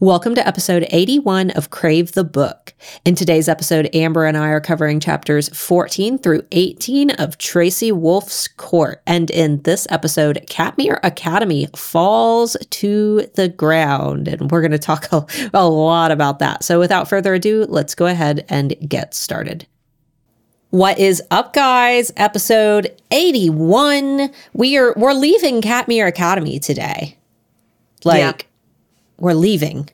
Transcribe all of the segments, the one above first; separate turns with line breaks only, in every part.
Welcome to episode 81 of Crave the Book. In today's episode, Amber and I are covering chapters 14 through 18 of Tracy Wolff's Court. And in this episode, Katmere Academy falls to the ground. And we're going to talk a, a lot about that. So without further ado, let's go ahead and get started. What is up, guys? Episode 81. We are we're leaving Katmere Academy today. Like
Yeah
we're leaving.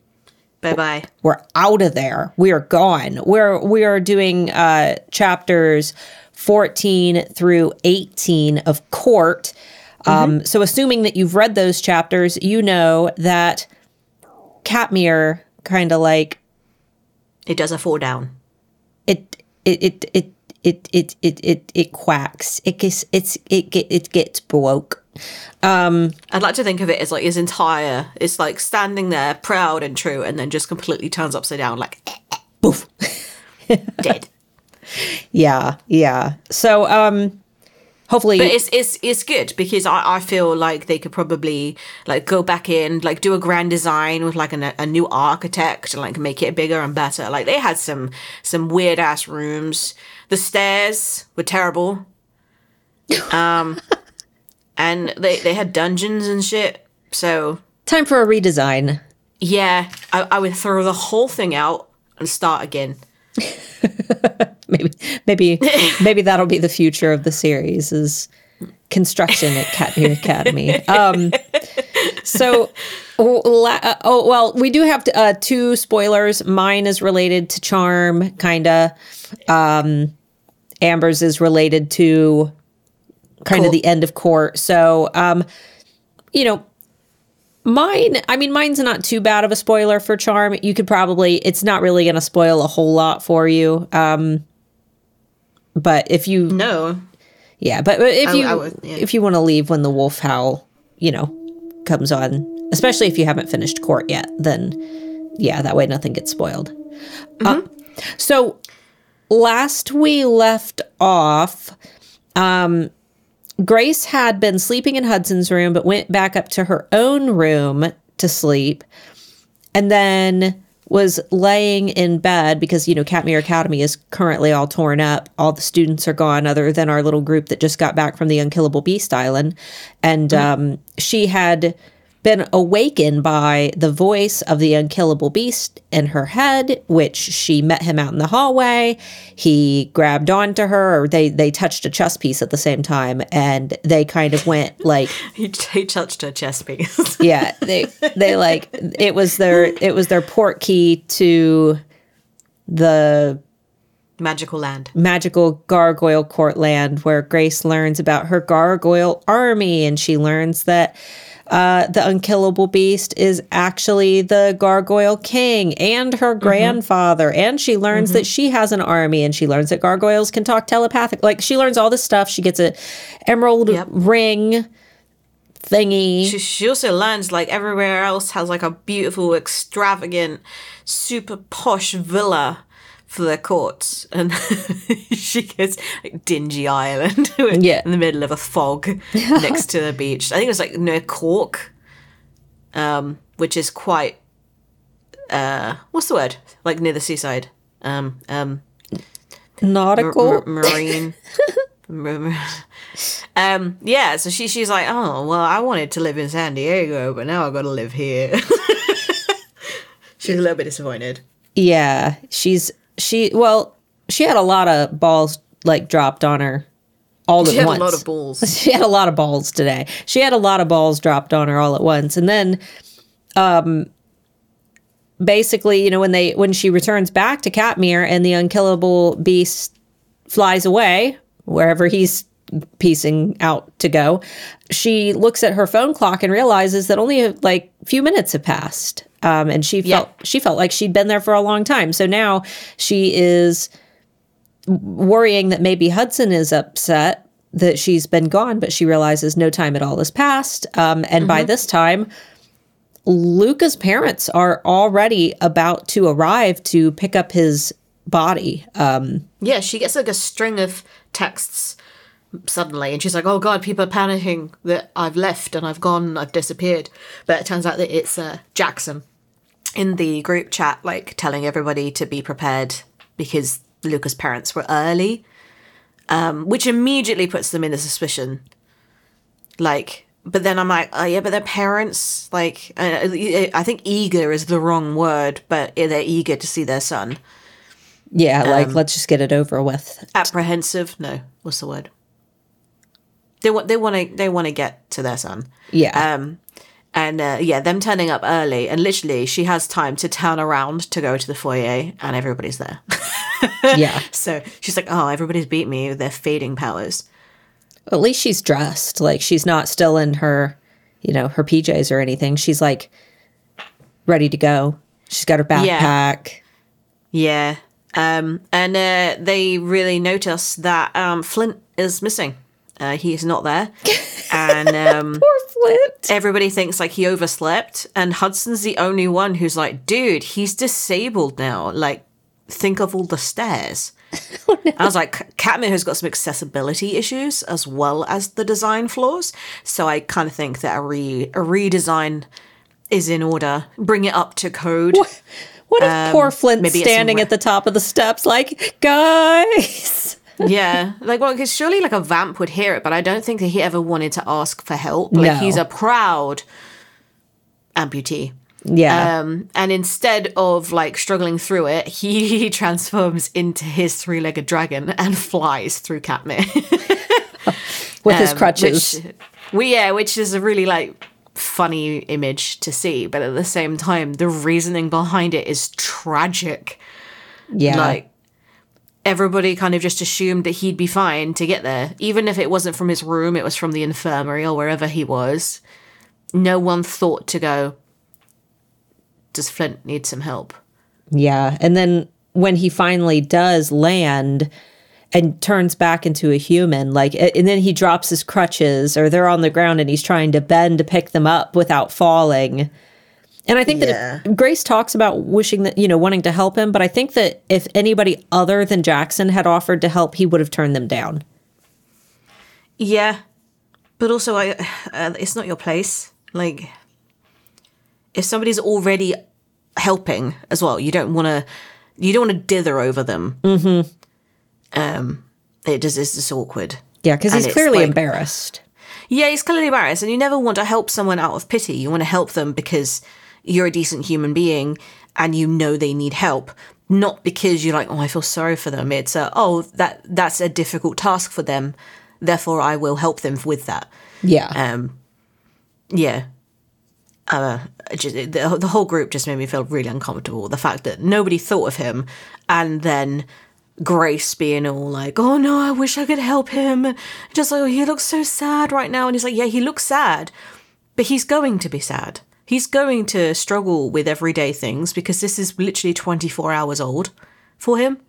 Bye bye.
We're out of there. We are gone. We're we are doing uh, chapters fourteen through eighteen of Court. Um, mm-hmm. So, assuming that you've read those chapters, you know that Katmere kind of like
it does a fall down.
It it it it it it it it, it quacks. It gets it's it get it gets broke.
I'd like to think of it as like his entire. It's like standing there, proud and true, and then just completely turns upside down, like
Boof.
dead.
Yeah, yeah. So um hopefully
But it's it's it's good because I, I feel like they could probably like go back in, like do a grand design with like a, a new architect and like make it bigger and better. Like they had some some weird ass rooms. The stairs were terrible. Um, and they they had dungeons and shit. So
time for a redesign.
yeah, I, I would throw the whole thing out and start again.
maybe maybe maybe that'll be the future of the series is construction at Katmere Academy. Um, so, la- uh, oh well, we do have uh, two spoilers. Mine is related to charm, kinda. Um, Amber's is related to kind of the end of court. So, um, you know, Mine, I mean, mine's not too bad of a spoiler for Charm. You could probably, it's not really going to spoil a whole lot for you. Um, but if you,
No,
yeah, but but if
I-
you,
I would, yeah.
if you want to leave when the wolf howl, you know, comes on, especially if you haven't finished court yet, then yeah, that way nothing gets spoiled. Uh, so last we left off, um, Grace had been sleeping in Hudson's room, but went back up to her own room to sleep, and then was laying in bed because you know Katmere Academy is currently all torn up. All the students are gone, other than our little group that just got back from the Unkillable Beast Island, and um, she had been awakened by the voice of the unkillable beast in her head, which she met him out in the hallway. He grabbed onto her, or they they touched a chess piece at the same time, and they kind of went like,
he, he touched a chest piece.
yeah, they they like it was their it was their port key to the
Magical land.
magical gargoyle court land where Grace learns about her gargoyle army and she learns that uh, the unkillable beast is actually the gargoyle king and her grandfather. And she learns that she has an army and she learns that gargoyles can talk telepathic like she learns all this stuff. She gets a emerald
Yep.
ring thingy.
She, she also learns like everywhere else has like a beautiful, extravagant, super posh villa for their courts, and she gets like dingy island
Yeah.
in the middle of a fog next to the beach. I think it was like near Cork, um, which is quite uh, what's the word? Like near the seaside. Um, um,
nautical
m- marine. um, yeah, so she she's like, oh well, I wanted to live in San Diego, but now I've got to live here. she's a little bit disappointed.
Yeah, she's she well, she had a lot of balls like dropped on her all
She
at
had
once.
a lot of balls.
She had a lot of balls today. She had a lot of balls dropped on her all at once. And then um basically, you know, when they when she returns back to Katmere and the unkillable beast flies away wherever he's piecing out to go, she looks at her phone clock and realizes that only like a few minutes have passed. Um, and she felt she felt like she'd been there for a long time. So now she is worrying that maybe Hudson is upset that she's been gone, but she realizes no time at all has passed. Um, and by this time, Luca's parents are already about to arrive to pick up his body. Um,
Yeah, she gets like a string of texts suddenly, and she's like, "Oh God, people are panicking that I've left and I've gone, I've disappeared." But it turns out that it's uh, Jackson, in the group chat, like telling everybody to be prepared because Luca's parents were early, um, which immediately puts them in a suspicion. Like, but then I'm like, oh yeah, but their parents, like, uh, I think eager is the wrong word, but they're eager to see their son.
Yeah, like let's just get it over with.
Apprehensive? No, what's the word? They want they want to they want to get to their son.
Yeah.
Um, and uh, yeah, them turning up early, and literally she has time to turn around to go to the foyer, and everybody's there.
yeah.
so she's like, "Oh, everybody's beat me with their fading powers."
At least she's dressed. Like she's not still in her, you know, her PJs or anything. She's like ready to go. She's got her backpack.
Yeah. Um, and uh, they really notice that um, Flint is missing. Uh, he is not there. And um,
Poor Flint.
everybody thinks like he overslept. And Hudson's the only one who's like, dude, he's disabled now. Like, think of all the stairs. Oh, I was like, Catman has got some accessibility issues as well as the design flaws. So I kind of think that a, re- a redesign is in order. Bring it up to code.
What if poor
um, Flint
standing
some-
at the top of the steps, like, guys?
Yeah, like well, because surely like a vamp would hear it, but I don't think that he ever wanted to ask for help. Like
No.
he's a proud amputee.
Yeah.
Um, and instead of like struggling through it, he transforms into his three-legged dragon and flies through Katmere.
with his
um,
crutches.
Which, we yeah, which is a really like funny image to see, but at the same time, the reasoning behind it is tragic.
yeah.
Like everybody kind of just assumed that he'd be fine to get there, even if it wasn't from his room, it was from the infirmary or wherever he was. No one thought to go. Does Flint need some help?
Yeah. And then when he finally does land and turns back into a human, like, and then he drops his crutches or they're on the ground and he's trying to bend to pick them up without falling. And I think
Yeah.
that Grace talks about wishing that, you know, wanting to help him. But I think that if anybody other than Jackson had offered to help, he would have turned them down.
Yeah, but also, I uh, it's not your place. Like, if somebody's already helping as well, you don't want to. You don't want to dither over them. Mm-hmm. Um, it just is just awkward.
Yeah. Because he's clearly
like-
embarrassed.
Yeah, he's clearly embarrassed, and you never want to help someone out of pity. You want to help them because you're a decent human being and you know they need help, not because you're like, oh, I feel sorry for them. It's a, oh, that that's a difficult task for them, therefore I will help them with that.
Yeah.
Um, yeah. Uh, just, the, the whole group just made me feel really uncomfortable. The fact that nobody thought of him, and then Grace being all like, "Oh no, I wish I could help him." Just like, oh, he looks so sad right now, and he's like, "Yeah, he looks sad, but he's going to be sad. He's going to struggle with everyday things because this is literally twenty four hours old for him."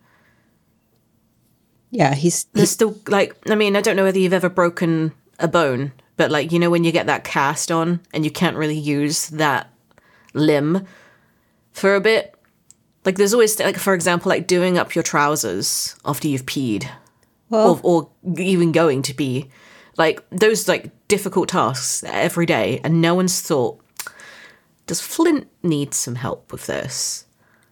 yeah. He's,
There's still like I mean, I don't know whether you've ever broken a bone, but like you know when you get that cast on and you can't really use that limb for a bit. Like there's always like for example like doing up your trousers after you've peed
well,
or, or even going to pee. Like those like difficult tasks every day and no one's thought does Flint need some help with this?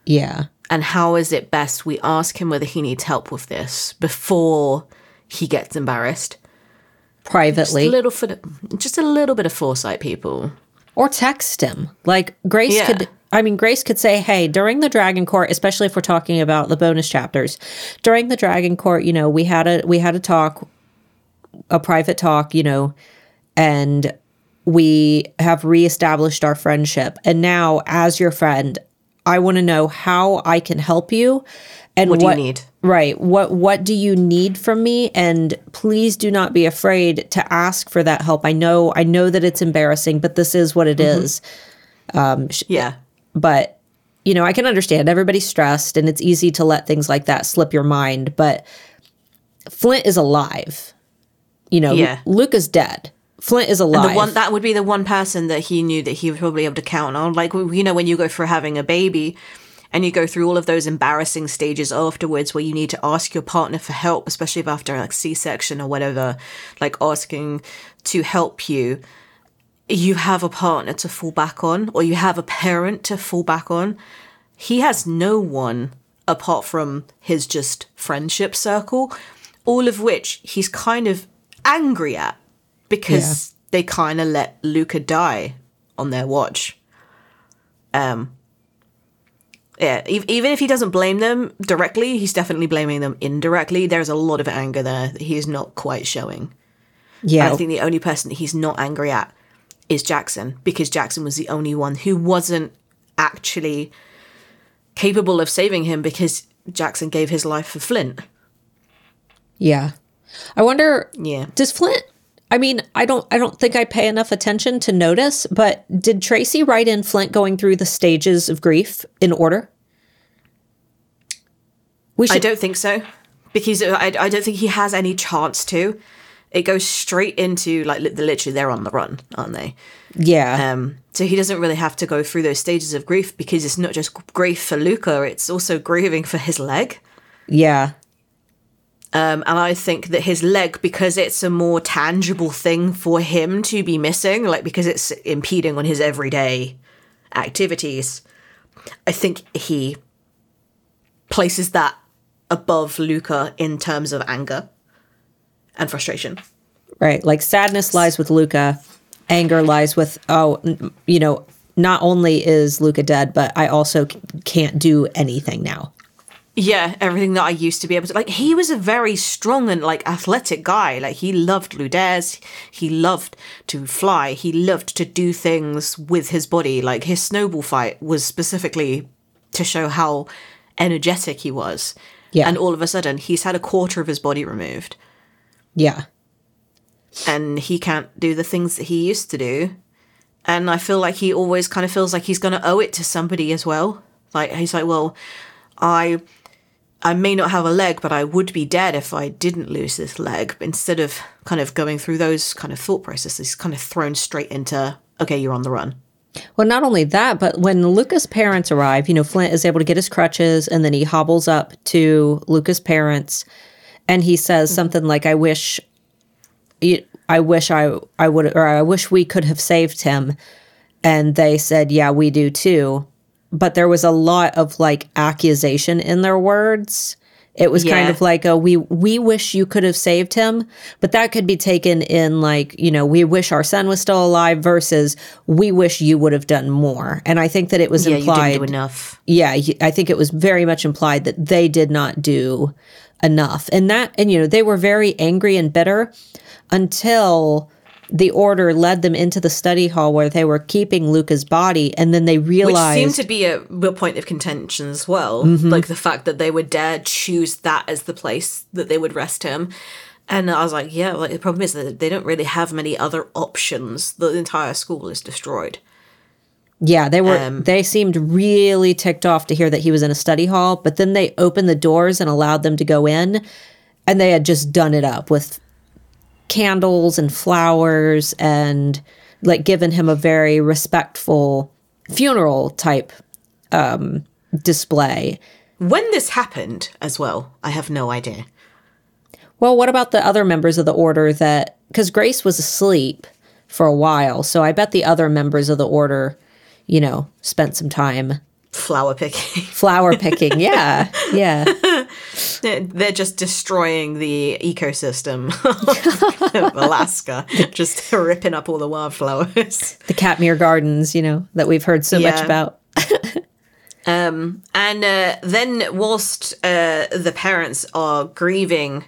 yeah.
and how is it best we ask him whether he needs help with this before he gets embarrassed just a
Privately.
little bit just a little bit of foresight people
or text him. Like Grace
Yeah.
could I mean Grace could say, "Hey, during the Dragon Court, especially if we're talking about the bonus chapters, during the Dragon Court, you know, we had a we had a talk a private talk, you know, and we have reestablished our friendship. And now as your friend, I want to know how I can help you and
what do you need
Right. What what do you need from me? And please do not be afraid to ask for that help. I know I know that it's embarrassing, but this is what it mm-hmm. is.
Um, yeah
But you know, I can understand everybody's stressed and it's easy to let things like that slip your mind, but Flint is alive. You know,
Yeah.
Luke is dead. Flint is alive.
the one that would be the one person that he knew that he would probably be able to count on like you know when you go for having a baby and you go through all of those embarrassing stages afterwards where you need to ask your partner for help especially if after like c-section or whatever like asking to help you you have a partner to fall back on or you have a parent to fall back on. He has no one apart from his just friendship circle, all of which he's kind of angry at because yeah. they kind of let Luca die on their watch. Um, yeah, even if he doesn't blame them directly, he's definitely blaming them indirectly. There's a lot of anger there that he is not quite showing. Yeah. I think the only person that he's not angry at is Jackson because Jackson was the only one who wasn't actually capable of saving him because Jackson gave his life for Flint.
Yeah. I wonder
Yeah.
Does Flint I mean, I don't I don't think I pay enough attention to notice, but did Tracy write in Flint going through the stages of grief in order?
We should, I don't think so. Because I, I don't think he has any chance to. It goes straight into like the literally they're on the run, aren't they?
Yeah.
Um so he doesn't really have to go through those stages of grief because it's not just grief for Luca, it's also grieving for his leg.
Yeah.
Um, and I think that his leg, because it's a more tangible thing for him to be missing, like because it's impeding on his everyday activities, I think he places that above Luca in terms of anger and frustration.
Right. Like sadness lies with Luca, anger lies with, oh, you know, not only is Luca dead, but I also can't do anything now.
Yeah, everything that I used to be able to like he was a very strong and like athletic guy. Like he loved Luders, he loved to fly, he loved to do things with his body. Like his snowball fight was specifically to show how energetic he was. Yeah. And all of a sudden he's had a quarter of his body removed.
Yeah.
And he can't do the things that he used to do. And I feel like he always kind of feels like he's gonna owe it to somebody as well. Like he's like, well, I I may not have a leg, but I would be dead if I didn't lose this leg. Instead of kind of going through those kind of thought processes, kind of thrown straight into, okay, you're on the run.
Well, not only that, but when Luca's parents arrive, you know, Flint is able to get his crutches and then he hobbles up to Luca's parents and he says mm-hmm. something like, I wish, I wish I, I would, or I wish we could have saved him. And they said, yeah, we do too but there was a lot of like accusation in their words. It was yeah. kind of like a we we wish you could have saved him, but that could be taken in like, you know, we wish our son was still alive versus we wish you would have done more. And I think that it was
yeah,
implied
enough.
Yeah, I think it was very much implied that they did not do enough. And that and you know, they were very angry and bitter until the order led them into the study hall where they were keeping Luca's body, and then they realized
which seemed to be a real point of contention as well, mm-hmm. like the fact that they would dare choose that as the place that they would rest him. And I was like, yeah, like the problem is that they don't really have many other options. The entire school is destroyed.
Yeah, they were. Um, they seemed really ticked off to hear that he was in a study hall, but then they opened the doors and allowed them to go in, and they had just done it up with candles and flowers and like given him a very respectful funeral type um, display.
When this happened as well, I have no idea.
Well, what about the other members of the order that because Grace was asleep for a while, so I bet the other members of the order, you know, spent some time
flower picking.
Flower picking, yeah, yeah.
They're just destroying the ecosystem of Alaska, just ripping up all the wildflowers.
The Katmere Gardens, you know, that we've heard so yeah. much about.
um, and uh, then, whilst uh, the parents are grieving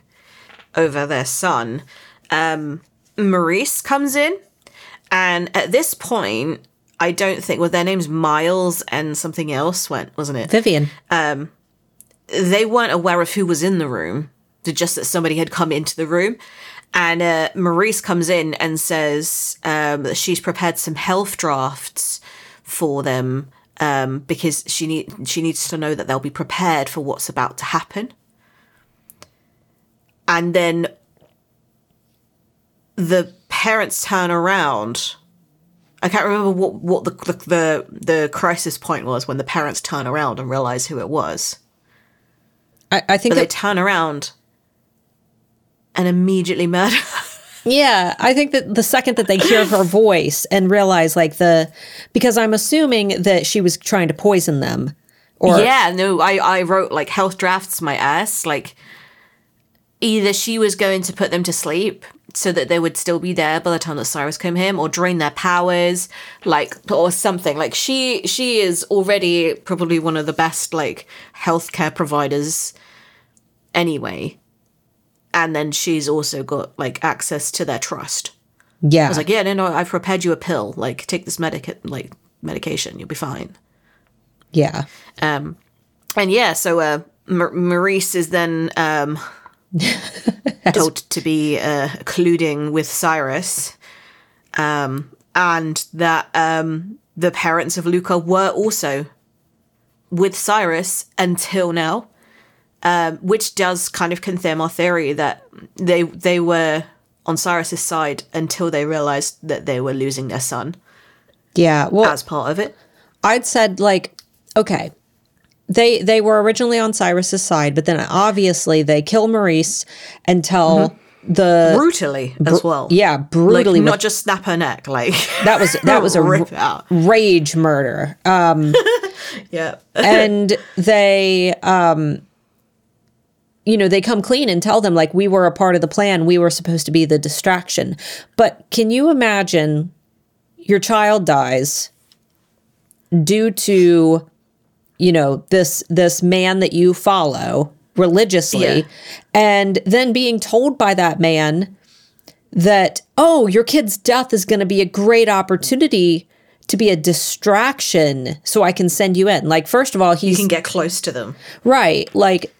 over their son, um, Marise comes in. And at this point, I don't think well their names Miles and something else went wasn't it
Vivian
um they weren't aware of who was in the room just that somebody had come into the room. And uh, Marise comes in and says um, that she's prepared some health drafts for them um, because she need she needs to know that they'll be prepared for what's about to happen. And then the parents turn around. I can't remember what what the, the the crisis point was when the parents turn around and realize who it was.
I, I think
but they turn around and immediately murder.
Yeah, I think that the second that they hear her voice and realize like the because I'm assuming that she was trying to poison them. Or
yeah, no, I, I wrote like health drafts my ass. Like either she was going to put them to sleep so that they would still be there by the time that Cyrus came home, or drain their powers, like or something. Like she she is already probably one of the best like healthcare providers anyway. And then she's also got like access to their trust.
yeah,
I was like, yeah, no, no, I've prepared you a pill. Like, take this medic like medication, you'll be fine.
yeah,
Um, and yeah, so uh, Mar- Marise is then um, told to be uh, colluding with Cyrus, um, and that um, the parents of Luca were also with Cyrus until now, um, which does kind of confirm our theory that they they were on Cyrus's side until they realized that they were losing their son
yeah. Well,
as part of it.
I'd said like, okay, they they were originally on Cyrus's side, but then obviously they kill Marise and tell the
Brutally as well.
yeah
like
brutally.
not
with-
just snap her neck, like
that was that was a rage murder. Um,
Yeah,
and they um you know they come clean and tell them like we were a part of the plan we were supposed to be the distraction but can you imagine your child dies due to you know this this man that you follow religiously
Yeah.
and then being told by that man that oh your kid's death is going to be a great opportunity to be a distraction so I can send you in. Like first of all,
you
he's
can get close to them.
right, like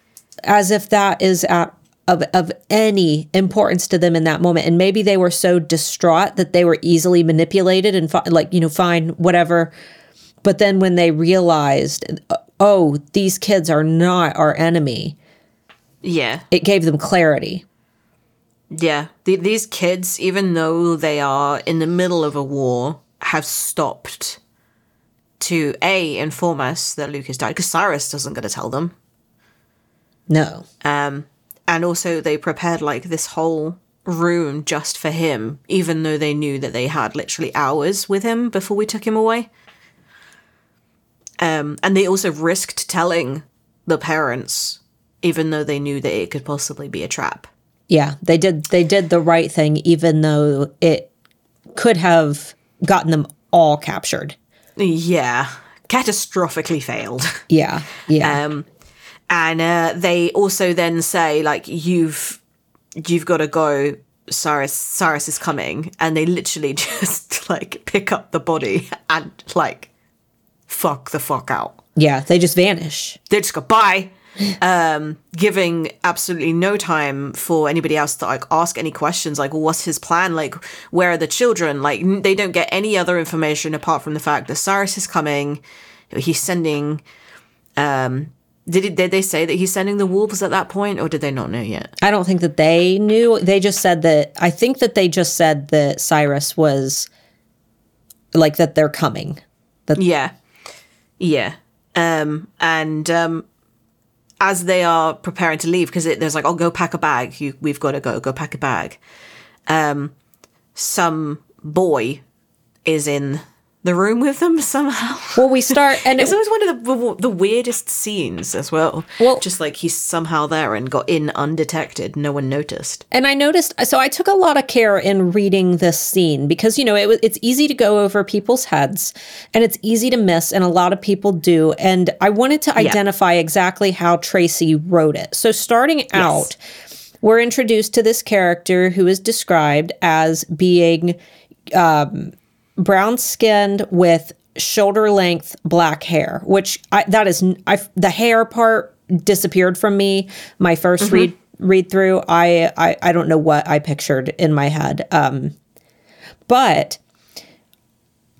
as if that is at, of of any importance to them in that moment. And maybe they were so distraught that they were easily manipulated and fi- like you know fine whatever. But then when they realized, oh, these kids are not our enemy,
Yeah,
it gave them clarity.
yeah. Th these kids, even though they are in the middle of a war, have stopped to a inform us that Luke has died because Cyrus doesn't going to tell them.
No.
Um, and also they prepared like this whole room just for him, even though they knew that they had literally hours with him before we took him away. Um, and they also risked telling the parents, even though they knew that it could possibly be a trap.
Yeah, they did they did the right thing even though it could have gotten them all captured.
Yeah, catastrophically failed.
Yeah. Yeah.
Um, and uh, they also then say like you've you've got to go. Cyrus Cyrus is coming, and they literally just like pick up the body and like fuck the fuck out.
yeah, they just vanish.
They just go bye, um, giving absolutely no time for anybody else to like ask any questions. Like, what's his plan? Like, where are the children? Like, n- they don't get any other information apart from the fact that Cyrus is coming. He's sending. Um, did it, did they say that he's sending the wolves at that point, or did they not know yet?
I don't think that they knew. They just said that I think that they just said that Cyrus was like that they're coming.
that Yeah. Yeah. Um, and um, as they are preparing to leave, because there's like, oh, go pack a bag. You, we've got to go. Go pack a bag. Um, some boy is in the room with them somehow.
Well, we start and
It's
it,
always one of the the weirdest scenes as well.
Well-
just like he's somehow there and got in undetected. No one noticed.
and I noticed so I took a lot of care in reading this scene because you know it was it's easy to go over people's heads and it's easy to miss and a lot of people do and I wanted to identify exactly how Tracy wrote it. So starting out we're introduced to this character who is described as being um, brown skinned with shoulder length black hair, which I, that is I, the hair part disappeared from me. My 1st read read through, I, I I don't know what I pictured in my head, um, but.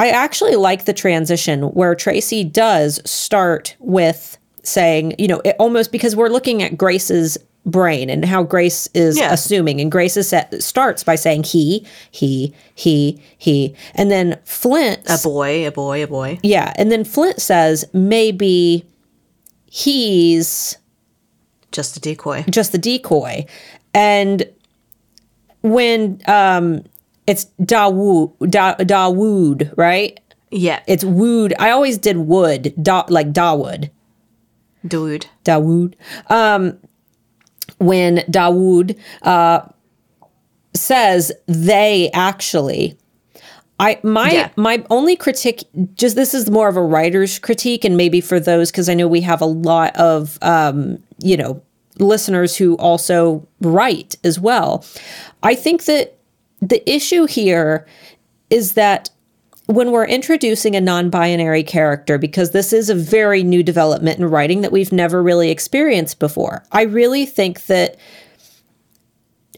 I actually like the transition where Tracy does start with saying, you know, it almost because we're looking at Grace's brain and how Grace is
Yeah.
assuming, and Grace is set, starts by saying he, he, he, he, and then Flint,
A boy, a boy, a boy.
yeah, and then Flint says maybe he's
Just a decoy.
just the decoy, and when um it's Dawood da, Dawood, right?
Yeah,
It's wood. I always did wood, da, like Dawood.
dude.
Dawood. Um, when Dawood uh, says they actually, I my
Yeah.
my only critique, just this is more of a writer's critique, and maybe for those because I know we have a lot of um, you know listeners who also write as well. I think that the issue here is that when we're introducing a non binary character, because this is a very new development in writing that we've never really experienced before, I really think that.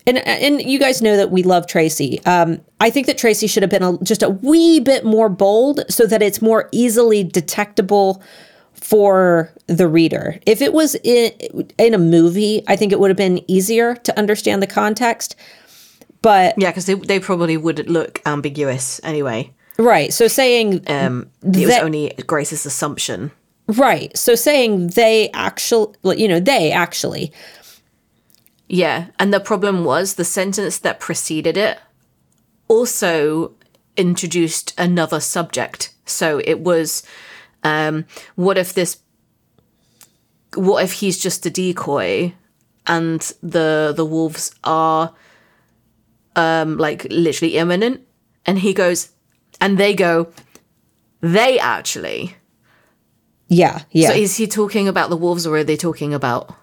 And, and you guys know that we love Tracy. Um, I think that Tracy should have been a, just a wee bit more bold so that it's more easily detectable for the reader. If it was in, in a movie, I think it would have been easier to understand the context. But
Yeah, because they, they probably would look ambiguous anyway.
Right, so saying
Um, it was only Grace's assumption.
Right. So saying they actually, you know, they actually.
Yeah, and the problem was the sentence that preceded it also introduced another subject. So it was, um, what if this? What if he's just a decoy, and the the wolves are, um, like literally imminent? And he goes, and they go, they actually.
Yeah. Yeah.
So is he talking about the wolves, or are they talking about?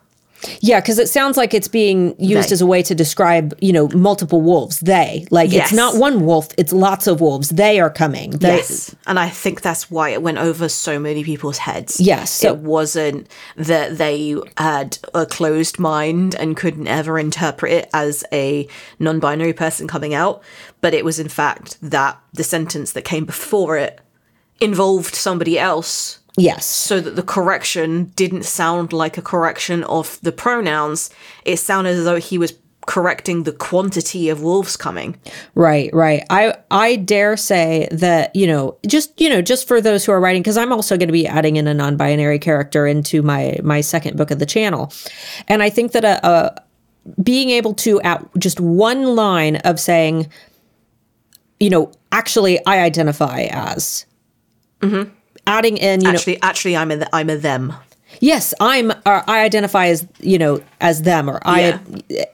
Yeah. Because it sounds like it's being used
They.
as a way to describe, you know, multiple wolves. They. Like
Yes.
it's not one wolf, it's lots of wolves. They are coming. They,
Yes, and I think that's why it went over so many people's heads.
Yes, so-
it wasn't that they had a closed mind and couldn't ever interpret it as a non-binary person coming out, but it was in fact that the sentence that came before it involved somebody else
Yes.
so that the correction didn't sound like a correction of the pronouns it sounded as though he was correcting the quantity of wolves coming
Right, right. I I dare say that you know just you know just for those who are writing because I'm also going to be adding in a non-binary character into my my second book of the channel, and I think that a, a being able to at just one line of saying, you know, actually I identify as. Mm-hmm. Adding in, you know,
actually actually i'm a i'm a them
Yes, I'm. Or I identify as you know as them, or I.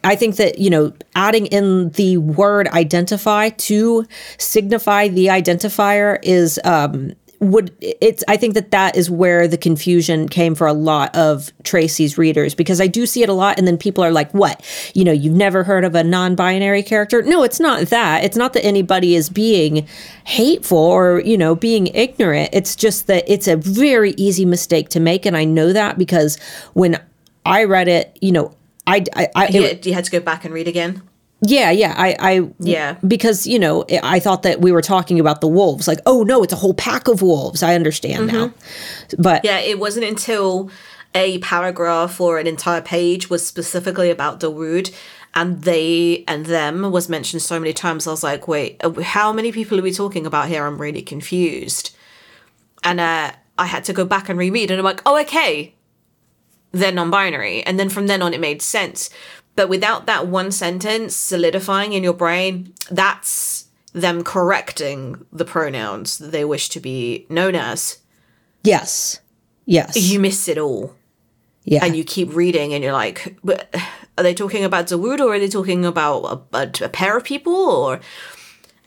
I think that you know adding in the word identify to signify the identifier is um would it's I think that that is where the confusion came for a lot of Tracy's readers because I do see it a lot and then people are like what? You know you've never heard of a non-binary character? No it's not that. It's not that anybody is being hateful or you know being ignorant. It's just that it's a very easy mistake to make and I know that because when I read it you know I I, I it-
you, had to go back and read again
yeah, yeah. I, I,
Yeah.
Because you know, I thought that we were talking about the wolves. Like, oh no, it's a whole pack of wolves. I understand now. But
Yeah, it wasn't until a paragraph or an entire page was specifically about Dawood and they and them was mentioned so many times. I was like, wait, uh, how many people are we talking about here? I'm really confused. And uh, I had to go back and reread, and I'm like, oh, okay, they're non binary. And then from then on, it made sense. But without that one sentence solidifying in your brain, that's them correcting the pronouns that they wish to be known as.
yes, yes,
You miss it all.
yeah,
and you keep reading and you're like but are they talking about Dawood or are they talking about a, a, a pair of people or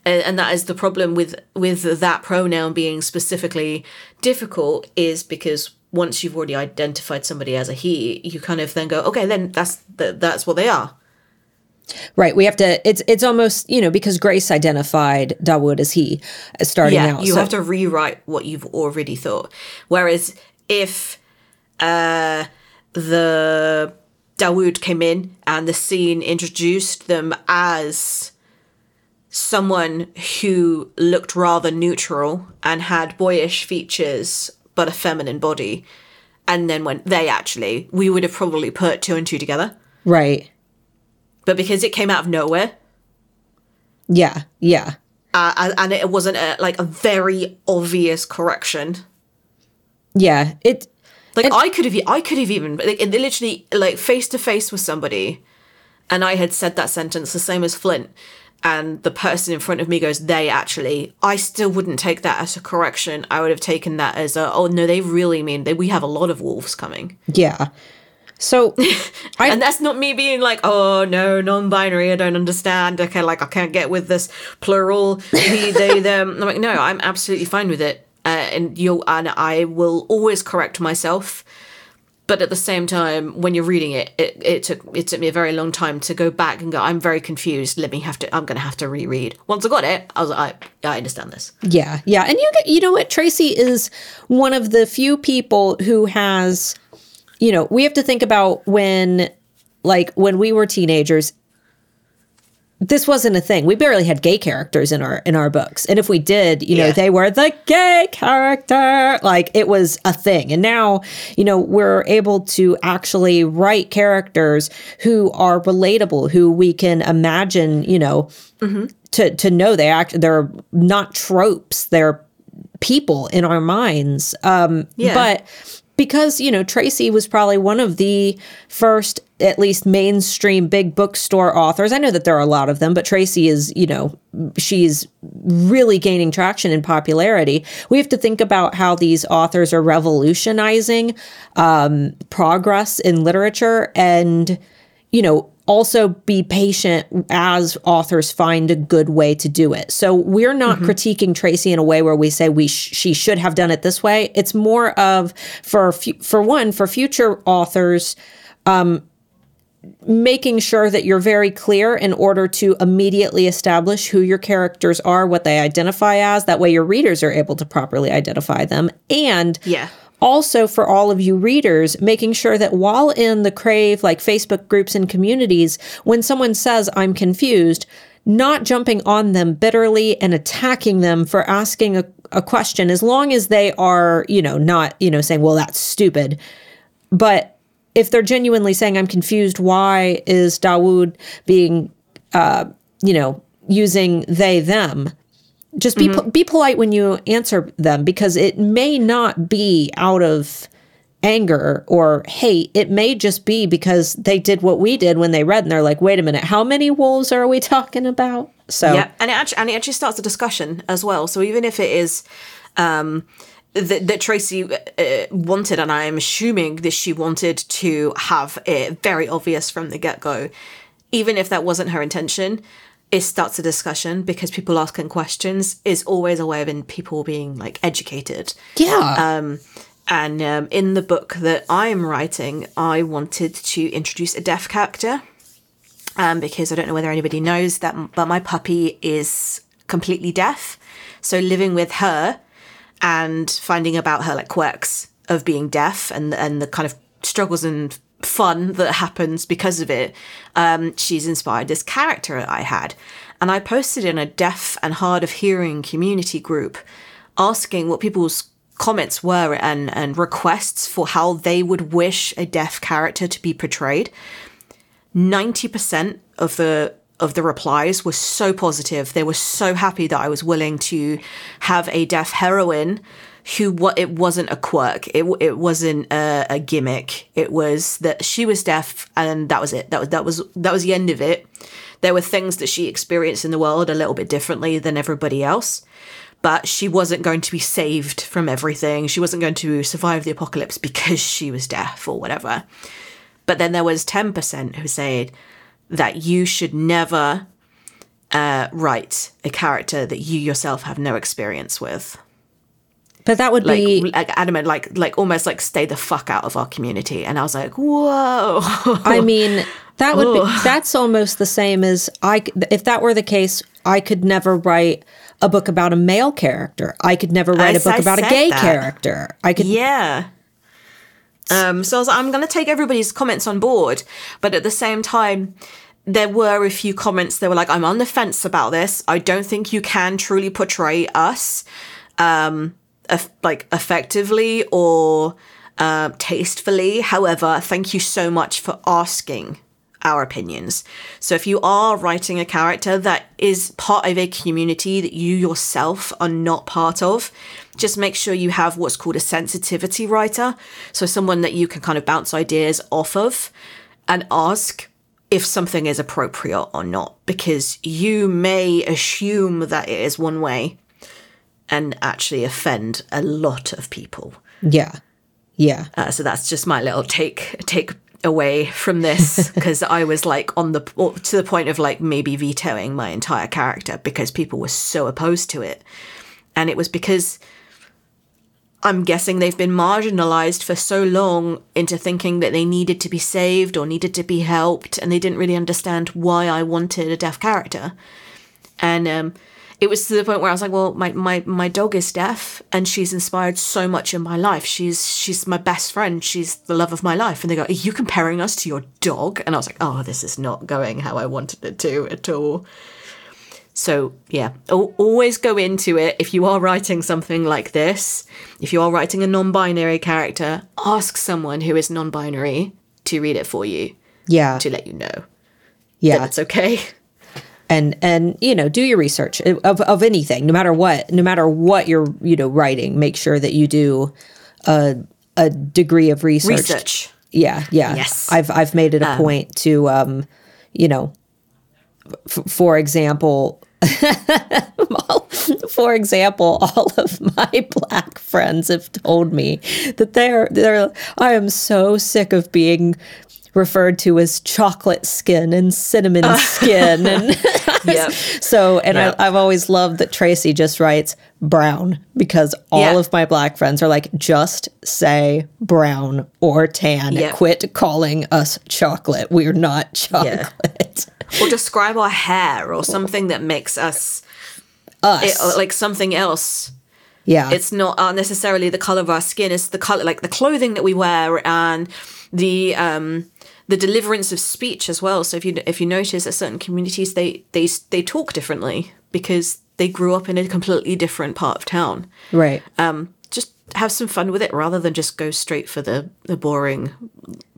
and, and that is the problem with with that pronoun being specifically difficult is because once you've already identified somebody as a he you kind of then go okay then that's the, that's what they are
right. We have to. It's it's almost you know because Grace identified Dawood as he uh, starting
yeah
out.
you
so-
have to rewrite what you've already thought whereas if uh the Dawood came in and the scene introduced them as someone who looked rather neutral and had boyish features but a feminine body. And then when they actually we would have probably put two and two together.
Right.
but because it came out of nowhere.
Yeah, yeah,
uh, and it wasn't a, like a very obvious correction.
Yeah. It
Like I could have, I could have even like literally like face to face with somebody, and I had said that sentence the same as Flint, and the person in front of me goes, they actually, I still wouldn't take that as a correction. I would have taken that as a, oh no, they really mean that we have a lot of wolves coming.
Yeah. So, I,
and that's not me being like, oh no, non-binary, I don't understand. Okay, like I can't get with this plural, he, they, them. I'm like, no, I'm absolutely fine with it, uh, and you and I will always correct myself. But at the same time, when you're reading it, it, it took it took me a very long time to go back and go. I'm very confused. Let me have to. I'm going to have to reread. Once I got it, I was like, I, I understand this.
Yeah, yeah, and you get, you know what? Tracy is one of the few people who has you know, we have to think about when, like, when we were teenagers, this wasn't a thing. We barely had gay characters in our in our books. And if we did, you know, they were the gay character. Like it was a thing. And now, you know, we're able to actually write characters who are relatable, who we can imagine, you know, mm-hmm. to to know they act they're not tropes. They're people in our minds. Um yeah. but because you know Tracy was probably one of the first at least mainstream big bookstore authors. I know that there are a lot of them, but Tracy is, you know, she's really gaining traction and popularity. We have to think about how these authors are revolutionizing um, progress in literature and, you know, also be patient as authors find a good way to do it. So we're not mm-hmm. critiquing Tracy in a way where we say we sh- she should have done it this way. It's more of for for one for future authors um, making sure that you're very clear in order to immediately establish who your characters are, what they identify as. That way your readers are able to properly identify them. And
yeah
also for all of you readers, making sure that while in the Crave, like Facebook groups and communities, when someone says, I'm confused, not jumping on them bitterly and attacking them for asking a, a question, as long as they are, you know, not, you know, saying, well, that's stupid. But if they're genuinely saying, I'm confused, why is Dawood being, uh, you know, using they, them? Just be mm-hmm. be polite when you answer them because it may not be out of anger or hate. It may just be because they did what we did when they read and they're like wait a minute how many wolves are we talking about? So
yeah and it actually and it actually starts a discussion as well. So even if it is um that, that Tracy uh, wanted, and I'm assuming that she wanted to have it very obvious from the get go, even if that wasn't her intention it starts a discussion because people asking questions is always a way of people being like educated.
Yeah.
Um, and um, in the book that I'm writing, I wanted to introduce a deaf character. Um, because I don't know whether anybody knows that, but my puppy is completely deaf. So living with her and finding about her like quirks of being deaf and and the kind of struggles and fun that happens because of it, um, she's inspired this character I had. And I posted in a deaf and hard of hearing community group asking what people's comments were and, and requests for how they would wish a deaf character to be portrayed. 90% of the of the replies were so positive. They were so happy that I was willing to have a deaf heroine who what it wasn't a quirk. It, it wasn't a, a, gimmick. It was that she was deaf and that was it. That was that was that was the end of it. There were things that she experienced in the world a little bit differently than everybody else but she wasn't going to be saved from everything. She wasn't going to survive the apocalypse because she was deaf or whatever. But then there was 10% who said that you should never uh, write a character that you yourself have no experience with
but that would
like,
be
like adamant, like like almost like stay the fuck out of our community. And I was like, whoa.
I mean, that would be that's almost the same as I. If that were the case, I could never write a book about a male character. I could never write I, a book I about a gay that. character. I could,
yeah. Um, so I was like, I'm going to take everybody's comments on board, but at the same time, there were a few comments that were like, I'm on the fence about this. I don't think you can truly portray us. Um, like effectively or uh, tastefully. However, thank you so much for asking our opinions. So if you are writing a character that is part of a community that you yourself are not part of, just make sure you have what's called a sensitivity writer. So someone that you can kind of bounce ideas off of and ask if something is appropriate or not because you may assume that it is one way and actually offend a lot of people.
Yeah. Yeah.
Uh, so that's just my little take take away from this because I was like on the to the point of like maybe vetoing my entire character because people were so opposed to it, and it was because I'm guessing they've been marginalized for so long into thinking that they needed to be saved or needed to be helped, and they didn't really understand why I wanted a deaf character, and um, it was to the point where I was like, well, my, my, my dog is deaf and she's inspired so much in my life. She's she's my best friend. She's the love of my life. And they go, Are you comparing us to your dog? And I was like, Oh, this is not going how I wanted it to at all. So yeah, always go into it. If you are writing something like this, if you are writing a non-binary character, ask someone who is non-binary to read it for you.
Yeah.
To let you know.
Yeah.
It's okay.
And and you know do your research of, of anything no matter what no matter what you're you know writing make sure that you do a a degree of research.
Research.
Yeah yeah.
Yes.
I've i've made it a um, point to um you know f- for example for example, all of my black friends have told me that they're they're I am so sick of being referred to as chocolate skin and cinnamon uh. skin. And yep. so, and yep. I, have always loved that Tracy just writes brown because all yeah. of my black friends are like, just say brown or tan. Yep. Quit calling us chocolate. We're not chocolate.
Yeah. Or describe our hair or something that makes us
us it,
like something else.
Yeah.
It's not uh, necessarily the color of our skin, it's the color like the clothing that we wear and the um the deliverance of speech as well. So if you if you notice that certain communities they they they talk differently because they grew up in a completely different part of town.
Right.
Um, just have some fun with it rather than just go straight for the the boring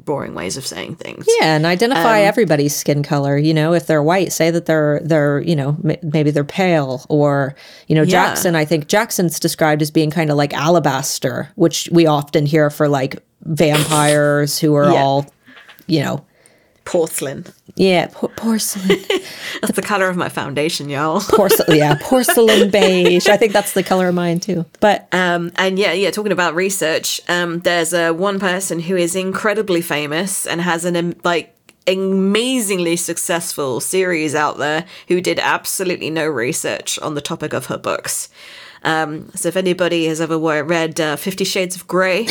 boring ways of saying things.
Yeah, and identify um, everybody's skin color. You know, if they're white, say that they're they're you know m- maybe they're pale, or you know yeah. Jackson. I think Jackson's described as being kind of like alabaster, which we often hear for like vampires who are yeah. all you know,
porcelain.
Yeah, por- porcelain.
that's the color of my foundation, y'all.
porcelain, yeah, porcelain beige. I think that's the color of mine too. But
um, and yeah, yeah. Talking about research, um, there's a one person who is incredibly famous and has an um, like amazingly successful series out there who did absolutely no research on the topic of her books. Um, so if anybody has ever read uh, Fifty Shades of Grey,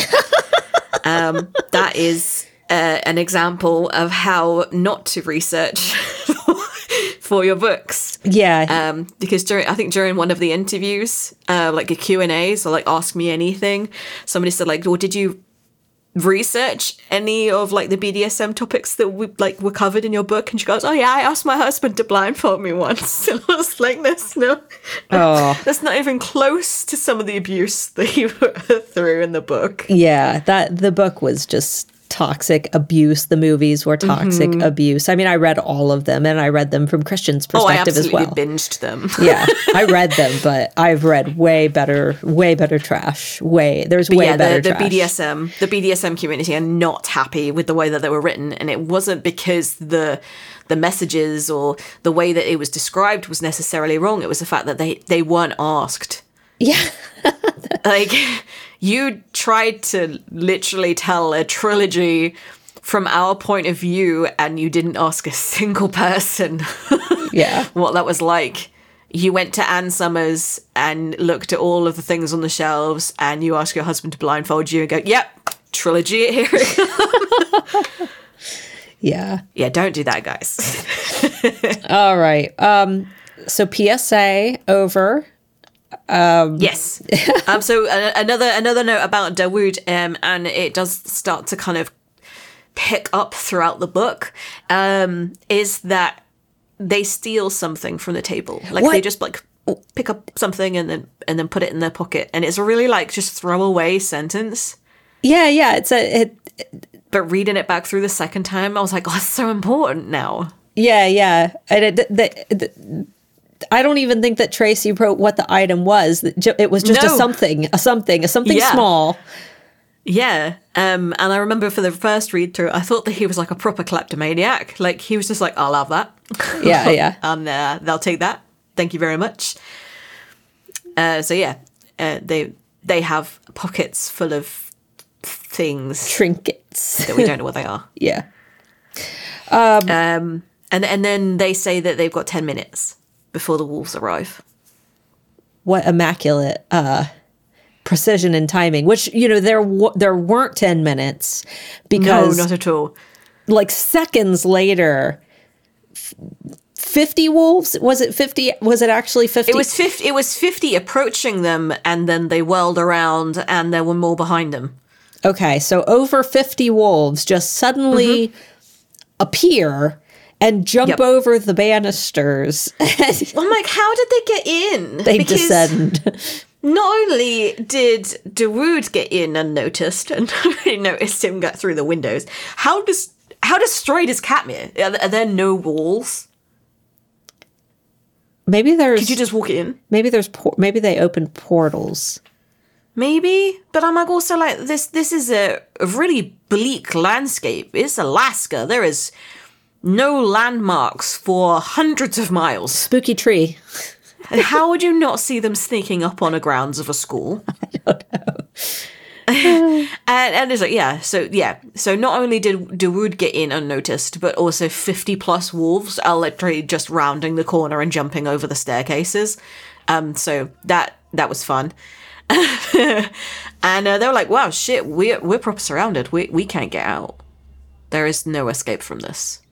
um, that is uh, an example of how not to research for your books.
Yeah.
Um, because during, I think during one of the interviews, uh, like a Q and A, so like ask me anything, somebody said like, well, did you research any of like the BDSM topics that we like were covered in your book? And she goes, oh yeah, I asked my husband to blindfold me once. And I was like, this no, oh. that's not even close to some of the abuse that you put through in the book.
Yeah, that the book was just toxic abuse. The movies were toxic mm-hmm. abuse. I mean, I read all of them, and I read them from Christian's perspective
oh,
as well.
Binged them.
yeah, I read them, but I've read way better, way better trash. Way there's but way
yeah,
better.
The,
the
BDSM, the BDSM community are not happy with the way that they were written, and it wasn't because the the messages or the way that it was described was necessarily wrong. It was the fact that they they weren't asked.
Yeah.
like you tried to literally tell a trilogy from our point of view and you didn't ask a single person
yeah.
what that was like. You went to Ann Summers and looked at all of the things on the shelves and you asked your husband to blindfold you and go yep trilogy here.
Yeah.
Yeah don't do that guys.
All right. Um so psa over
um, yes. um, so uh, another another note about Dawood, um, and it does start to kind of pick up throughout the book, um, is that they steal something from the table. Like what? they just like pick up something and then and then put it in their pocket, and it's a really like just throwaway sentence.
Yeah, yeah. It's a. It, it,
but reading it back through the second time, I was like, oh, it's so important now.
Yeah, yeah. And it, the, the, I don't even think that Tracy wrote what the item was. It was just no. a something, a something, a something yeah. small.
Yeah. Um, and I remember for the first read through, I thought that he was like a proper kleptomaniac. Like he was just like, I'll have that.
Yeah, yeah.
and uh, they'll take that. Thank you very much. Uh, so yeah, uh, they they have pockets full of things
Trinkets.
that we don't know what they are.
yeah.
Um, and and then they say that they've got ten minutes before the wolves arrive.
What immaculate uh precision and timing, which you know there w- there weren't 10 minutes
No,
because
not at all.
like seconds later f- 50 wolves was it 50 was it actually 50
It was fifty. It was fifty approaching them, and then they whirled around, and there were more behind them.
Okay, so over 50 wolves just suddenly appear and jump
Yep.
over the banisters.
I'm like, how did they get in?
they descend.
Not only did Dawood get in unnoticed, and nobody noticed him get through the windows. How does how destroyed is Katmere? Are, there- are there no walls?
Maybe there's
Could you just walk in?
maybe there's por- maybe they open portals.
Maybe, but I'm like also like this. This is a, a really bleak landscape. It's Alaska. There is no landmarks for hundreds of miles.
Spooky tree.
And how would you not see them sneaking up on the grounds of a school? and and it's like yeah, so yeah, so not only did Dawood get in unnoticed, but also fifty plus wolves are literally just rounding the corner and jumping over the staircases. Um, so that that was fun. and uh, they were like, "Wow, shit, we're we're proper surrounded. We we can't get out. There is no escape from this."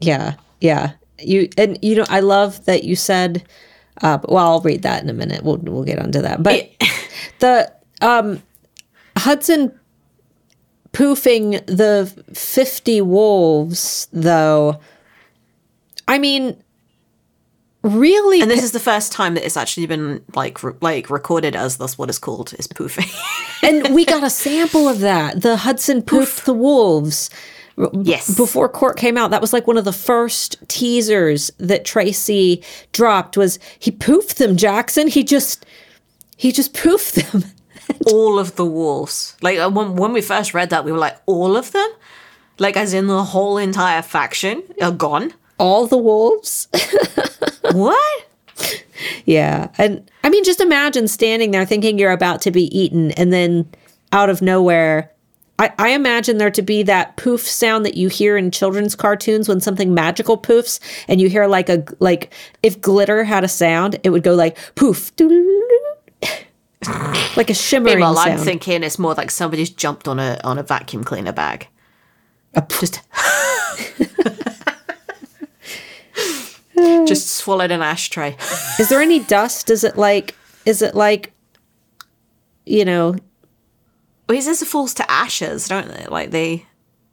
Yeah, yeah. You and you know, I love that you said. Uh, well, I'll read that in a minute. We'll we'll get onto that. But the um, Hudson poofing the fifty wolves, though. I mean, really,
And this is the first time that it's actually been like re- like recorded as thus what is called is poofing.
and we got a sample of that. The Hudson poofed the wolves.
Yes.
Before court came out, that was like one of the first teasers that Tracy dropped. Was he poofed them, Jackson? He just he just poofed them.
all of the wolves. Like uh, when when we first read that, we were like, all of them, like as in the whole entire faction are gone.
All the wolves.
what?
yeah, and I mean, just imagine standing there thinking you're about to be eaten, and then out of nowhere. I, I imagine there to be that poof sound that you hear in children's cartoons when something magical poofs, and you hear like a like if glitter had a sound, it would go like poof, like a shimmering
Meanwhile, I'm thinking it's more like somebody's jumped on a on a vacuum cleaner bag.
A.
Just. Just swallowed an ashtray.
Is there any dust? Is it like? Is it like? You know,
Well, he says it falls to ashes, don't they? Like they.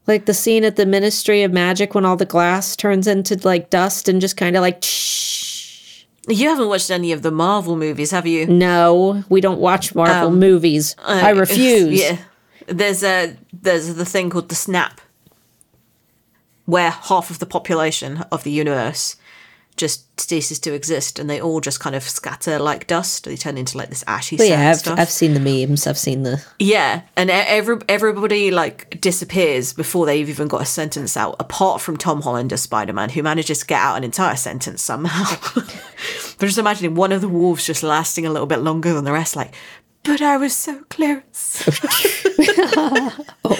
like the scene at the Ministry of Magic when all the glass turns into like dust and just kind of like. Shh.
You haven't watched any of the Marvel movies, have you?
No, we don't watch Marvel movies. I
Uh,
refuse.
Yeah. There's a there's the thing called the snap where half of the population of the universe just ceases to exist and they all just kind of scatter like dust. They turn into like this ashy
But yeah, I've,
stuff.
I've seen the memes. I've seen the.
Yeah, and every everybody like disappears before they've even got a sentence out, apart from Tom Holland as Spider Man, who manages to get out an entire sentence somehow. but just imagining one of the wolves just lasting a little bit longer than the rest, like, but I was so close.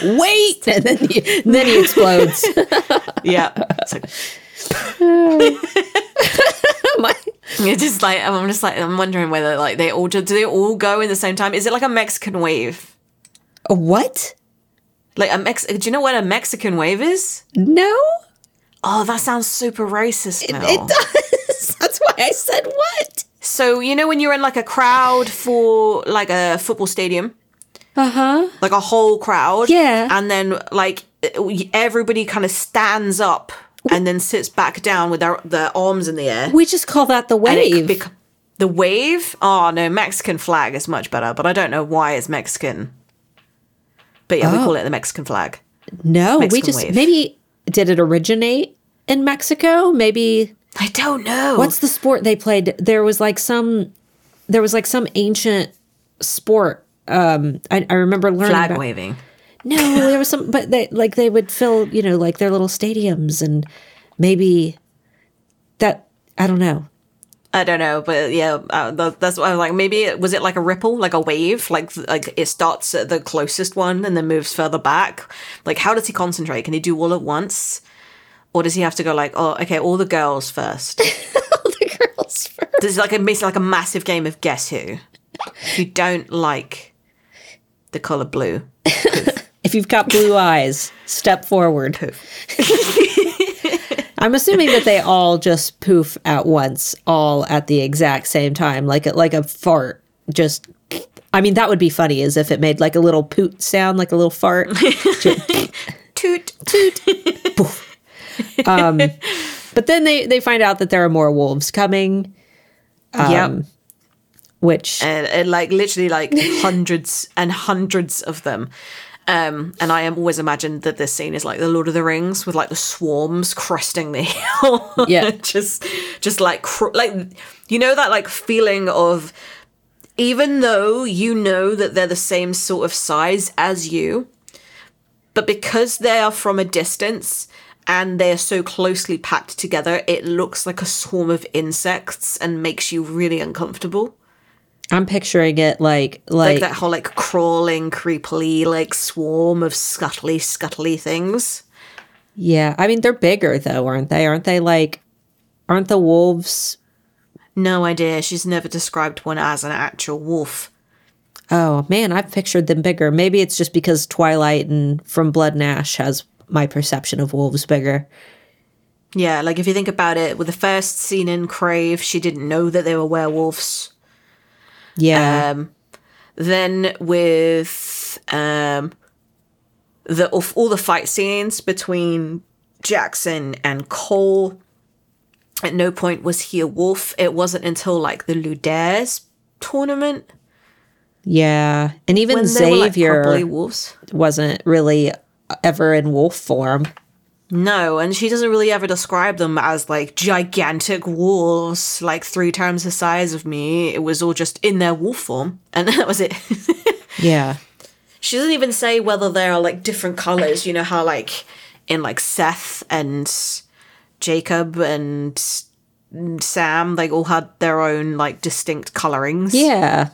Wait, and then he, and then he explodes.
yeah, it's like
My-
it's just like I'm just like I'm wondering whether like they all do they all go in the same time? Is it like a Mexican wave?
a what?
Like a Mex? Do you know what a Mexican wave is?
No,
Oh, that sounds super racist. Mel.
it does. That's why I said what.
So you know when you're in like a crowd for like a football stadium,
Uh huh.
like a whole crowd,
Yeah.
and then like everybody kind of stands up and then sits back down with their their arms in the air.
We just call that the wave.
bec- the wave? Oh no, Mexican flag is much better, but I don't know why it's Mexican. But yeah, we
Oh.
call it the Mexican flag.
no, we just
wave.
maybe did it originate in Mexico? Maybe
I don't know.
what's the sport they played? There was like some there was like some ancient sport um, I, I remember learning
Flag
about,
waving.
No, there was some, but they like they would fill, you know, like their little stadiums, and maybe that I don't know.
I don't know, but yeah, uh, that, that's what I was like. Maybe it, was it like a ripple, like a wave, like like it starts at the closest one and then moves further back. Like, how does he concentrate? Can he do all at once, or does he have to go like, oh, okay, all the girls first?
all the girls first.
This is like a basically like a massive game of guess who. You don't like the color blue.
If you've got blue eyes, step forward. I'm assuming that they all just poof at once, all at the exact same time, like a, like a fart. Just, I mean, that would be funny, as if it made like a little poot sound, like a little fart.
Toot. toot.
Um, but then they they find out that there are more wolves coming,
yeah.
which
and, and like literally like hundreds and hundreds of them. Um, and I am always imagined that this scene is like the Lord of the Rings with like the swarms cresting the hill.
Yeah.
just, just like, cr- like, you know, that like feeling of even though you know that they're the same sort of size as you, but because they are from a distance and they're so closely packed together, it looks like a swarm of insects and makes you really uncomfortable
I'm picturing it like
like
like,
that whole like crawling, creepily like swarm of scuttly, scuttly things.
yeah. I mean, they're bigger though, aren't they? Aren't they like? Aren't the wolves?
No idea. She's never described one as an actual wolf.
Oh man, I've pictured them bigger. Maybe it's just because Twilight and From Blood and Ash has my perception of wolves bigger.
Yeah, like if you think about it, with the first scene in Crave, she didn't know that they were werewolves.
Yeah.
Um, then with um, the of all the fight scenes between Jackson and Cole, at no point was he a wolf. It wasn't until like the Ludares tournament
yeah. And even
they were like
Xavier
wolves.
wasn't really ever in wolf form.
No, and she doesn't really ever describe them as like gigantic wolves, like three times the size of me. It was all just in their wolf form, and that was it.
Yeah.
she doesn't even say whether they are like different colors. You know how like in like Seth and Jacob and Sam, they all had their own like distinct colorings.
Yeah.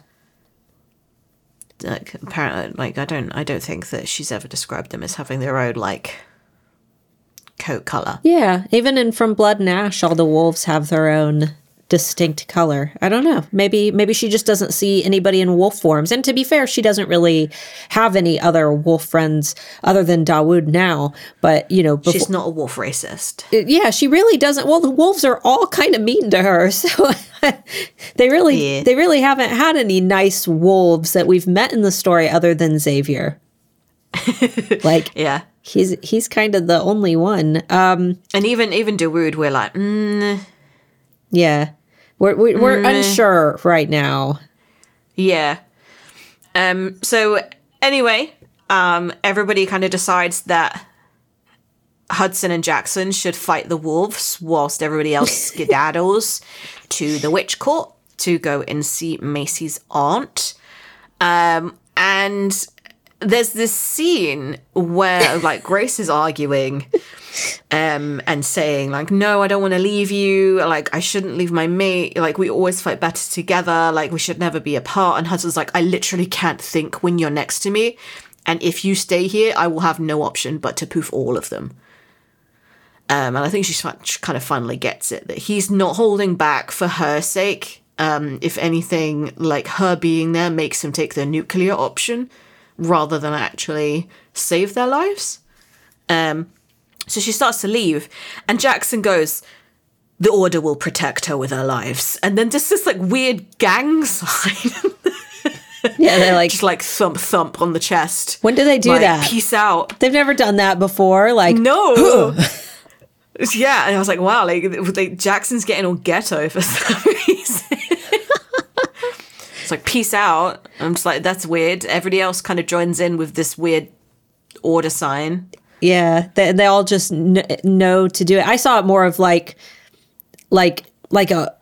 Like apparently, like I don't, I don't think that she's ever described them as having their own like coat color.
Yeah. Even in From Blood and Ash, all the wolves have their own distinct color. I don't know. Maybe maybe she just doesn't see anybody in wolf forms. And to be fair, she doesn't really have any other wolf friends other than Dawood now. But you know, before,
She's not a wolf racist.
Uh, yeah, she really doesn't. Well, the wolves are all kind of mean to her, so they really
Yeah.
they really haven't had any nice wolves that we've met in the story other than Xavier. like
Yeah.
He's he's kind of the only one. Um,
And even even Dawood, we're like, mm,
yeah, we're we're, we're unsure right now.
yeah. Um. So anyway, um, everybody kind of decides that Hudson and Jackson should fight the wolves, whilst everybody else skedaddles to the witch court to go and see Macy's aunt. Um, and there's this scene where like Grace is arguing um and saying like no I don't want to leave you. Like I shouldn't leave my mate. Like we always fight better together. Like we should never be apart. And Hudson's like I literally can't think when you're next to me. And if you stay here I will have no option but to poof all of them. Um, and I think she kind of finally gets it that he's not holding back for her sake. Um, if anything, like her being there makes him take the nuclear option rather than actually save their lives. Um, so she starts to leave, and Jackson goes, "The Order will protect her with her lives." And then just this like weird gang sign,
Yeah, they're like,
just like thump thump on the chest.
when do they do
Like,
that?
Peace out.
They've never done that before. Like,
No. yeah, and I was like, wow, like, like Jackson's getting all ghetto for some reason. It's like peace out. I'm just like, that's weird. Everybody else kind of joins in with this weird order sign.
Yeah, they, they all just kn- know to do it. I saw it more of like, like, like a,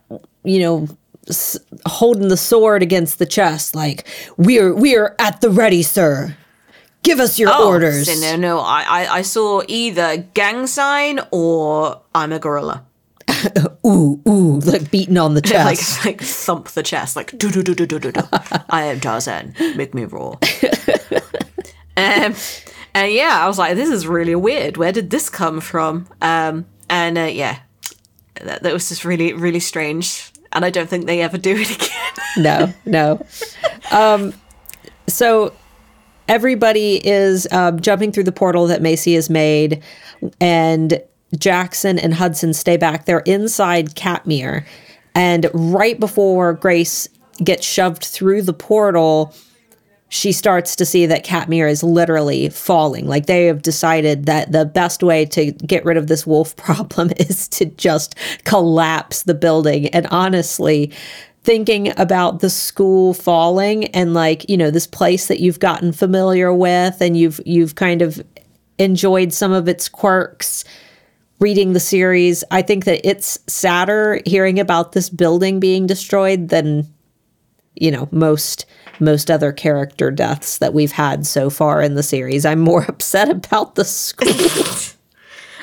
you know, s- holding the sword against the chest, like we're we're at the ready, sir. Give us your
Oh,
orders.
so no, no. I, I, I saw either gang sign or I'm a gorilla.
Ooh, ooh, like beating on the
Like,
chest.
like thump the chest, like do do do do do do do. I am Tarzan. Make me roar. um, and yeah, I was like, this is really weird. Where did this come from? Um, and uh, yeah, that, that was just really really strange. And I don't think they ever do it again.
no, no. Um, so everybody is um, jumping through the portal that Macy has made, and Jackson and Hudson stay back. They're inside Katmere, and right before Grace gets shoved through the portal, she starts to see that Katmere is literally falling. Like they have decided that the best way to get rid of this wolf problem is to just collapse the building. And honestly, thinking about the school falling and like, you know, this place that you've gotten familiar with and you've you've kind of enjoyed some of its quirks reading the series, I think that it's sadder hearing about this building being destroyed than you know most most other character deaths that we've had so far in the series. I'm more upset about the school.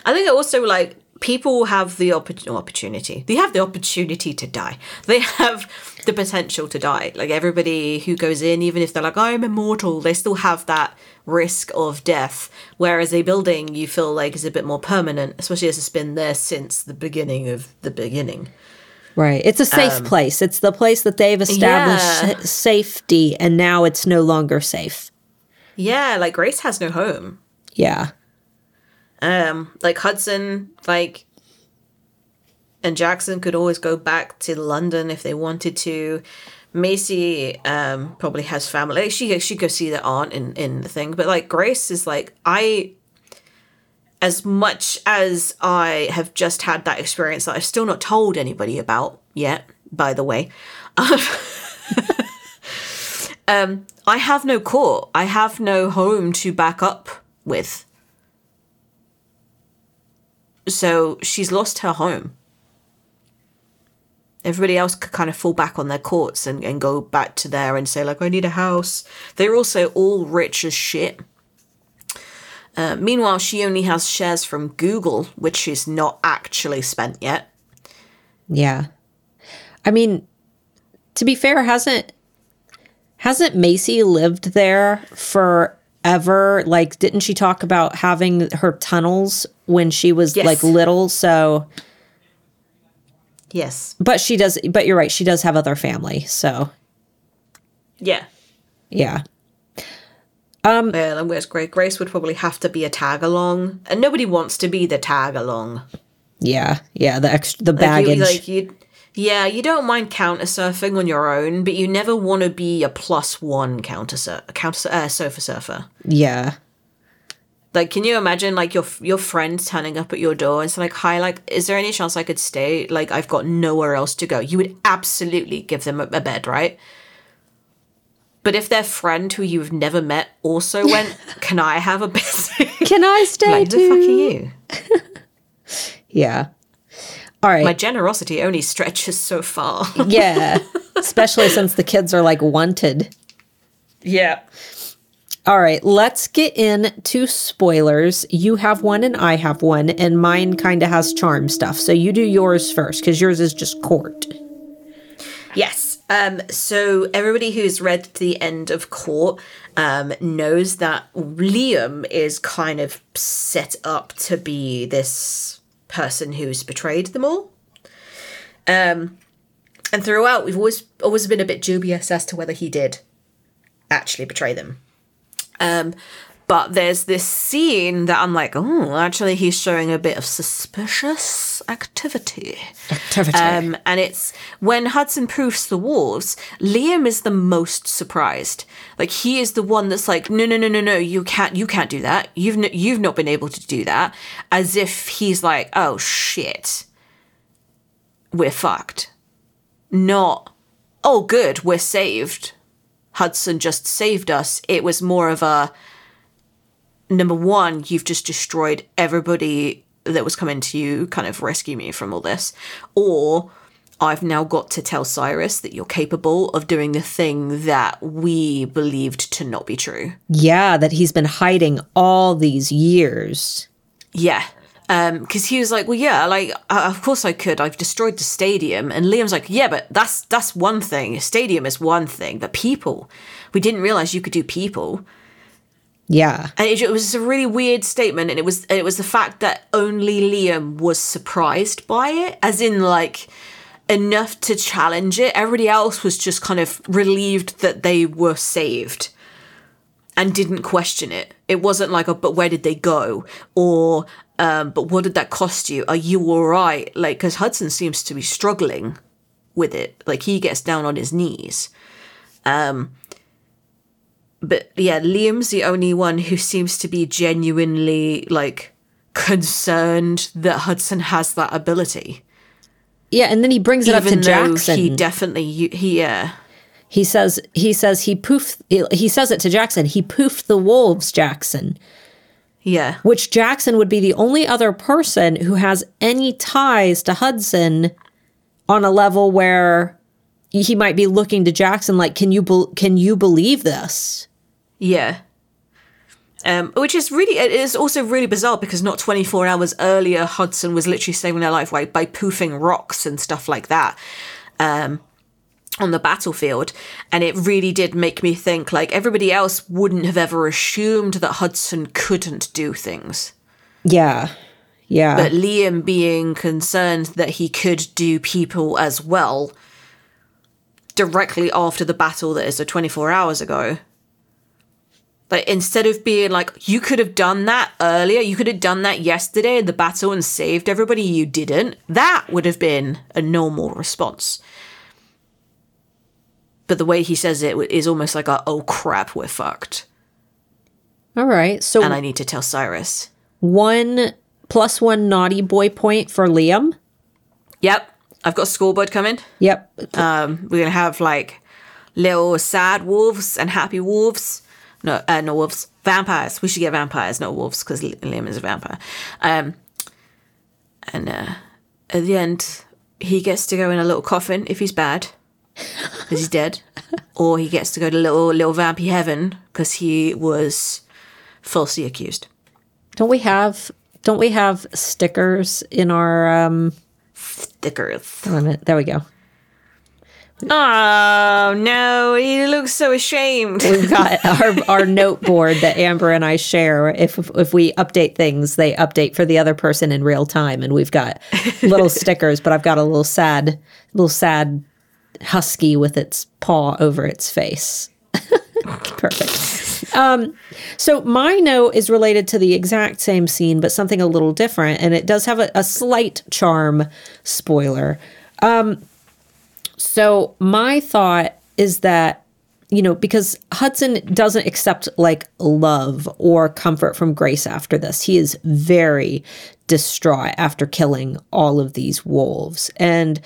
I think also like people have the opp- opportunity. They have the opportunity to die. They have the potential to die. Like everybody who goes in, even if they're like, I'm immortal, they still have that risk of death. Whereas a building you feel like is a bit more permanent, especially as it's been there since the beginning of the beginning.
right. It's a safe place. It's the place that they've established
Yeah.
safety and now it's no longer safe.
Yeah, like Grace has no home.
Yeah.
Um, like Hudson, like and Jackson could always go back to London if they wanted to. Macy um probably has family. She she go see their aunt in in the thing, but like Grace is like I. As much as I have just had that experience that I've still not told anybody about yet, by the way, um, I have no court. I have no home to back up with. So she's lost her home. Everybody else could kind of fall back on their courts and, and go back to there and say, like, I need a house. They're also all rich as shit. Uh, meanwhile, she only has shares from Google, which she's not actually spent yet.
Yeah. I mean, to be fair, hasn't hasn't Macy lived there forever? Like, didn't she talk about having her tunnels when she was
Yes.
like little? So,
Yes.
but she does. But you're right. She does have other family. So,
Yeah.
yeah.
Yeah, then where's Grace? Grace would probably have to be a tag along, and nobody wants to be the tag along.
Yeah, yeah, the extra, the
Like, you-
baggage.
like you, yeah, you don't mind counter surfing on your own, but you never want to be a plus one counter sur- counter uh, sofa surfer.
yeah,
Like, can you imagine like your your friend turning up at your door and it's like, "Hi, like, is there any chance I could stay? Like, I've got nowhere else to go." You would absolutely give them a, a bed, right? But if their friend who you've never met also went, "Can I have a bed?"
can I stay
like, who the fuck are
too?
you?
Yeah. All right.
My generosity only stretches so far.
yeah, especially since the kids are like wanted.
yeah.
All right, let's get into spoilers. You have one and I have one, and mine kind of has charm stuff. So you do yours first because yours is just court.
Yes. Um, so everybody who's read to the end of Court um, knows that Liam is kind of set up to be this person who's betrayed them all. Um, and throughout, we've always always been a bit dubious as to whether he did actually betray them. Um, but there's this scene that I'm like, oh, actually, he's showing a bit of suspicious activity. Um, and it's when Hudson proofs the wolves, Liam is the most surprised. Like he is the one that's like, no, no, no, no, no, you can't, you can't do that. You've n- you've not been able to do that. As if he's like, oh shit, we're fucked. Not, oh good, we're saved. Hudson just saved us. It was more of a number one, you've just destroyed everybody that was coming to you, kind of rescue me from all this. Or I've now got to tell Cyrus that you're capable of doing the thing that we believed to not be true.
Yeah, that he's been hiding all these years.
Yeah. Um, because he was like, well, yeah, like, uh, of course I could. I've destroyed the stadium, and Liam's like, yeah, but that's that's one thing. A stadium is one thing, but people, we didn't realize you could do people.
Yeah.
And it, it was a really weird statement, and it was it was the fact that only Liam was surprised by it, as in like enough to challenge it. Everybody else was just kind of relieved that they were saved and didn't question it. It wasn't like, oh, but where did they go? Or, um, but what did that cost you? Are you all right? Like, because Hudson seems to be struggling with it. Like, he gets down on his knees. Um, but yeah, Liam's the only one who seems to be genuinely, like, concerned that Hudson has that ability.
Yeah, and then he brings it up to Jackson.
he definitely, he, yeah.
He says he says he poofed he says it to Jackson. He poofed the wolves, Jackson.
Yeah.
Which Jackson would be the only other person who has any ties to Hudson on a level where he might be looking to Jackson like, "Can you bel can you believe this?"
Yeah. Um, which is really, it is also really bizarre because not 24 hours earlier, Hudson was literally saving their life by, by poofing rocks and stuff like that um, on the battlefield. And it really did make me think like everybody else wouldn't have ever assumed that Hudson couldn't do things.
Yeah. Yeah.
But Liam being concerned that he could do people as well directly after the battle that is a 24 hours ago. Like instead of being like, you could have done that earlier, you could have done that yesterday in the battle and saved everybody, you didn't. That would have been a normal response. But the way he says it is almost like a, oh crap, we're fucked.
All right. So
And I need to tell Cyrus.
one plus one naughty boy point for Liam.
Yep, I've got a scoreboard coming.
Yep.
Um, we're gonna have like little sad wolves and happy wolves. No, uh, no wolves. Vampires. We should get vampires, not wolves, because Liam is a vampire. Um, and uh, at the end, he gets to go in a little coffin if he's bad, because he's dead, or he gets to go to little little vampy heaven because he was falsely accused.
Don't we have don't we have stickers in our um
Stickers.
there we go.
Oh no, he looks so ashamed.
We've got our, our note board that Amber and I share. If if we update things, they update for the other person in real time, and we've got little stickers. But I've got a little sad, little sad husky with its paw over its face. Perfect. Um, so my note is related to the exact same scene, but something a little different, and it does have a, a slight charm spoiler. So my thought is that you know because Hudson doesn't accept like love or comfort from Grace after this. He is very distraught after killing all of these wolves. And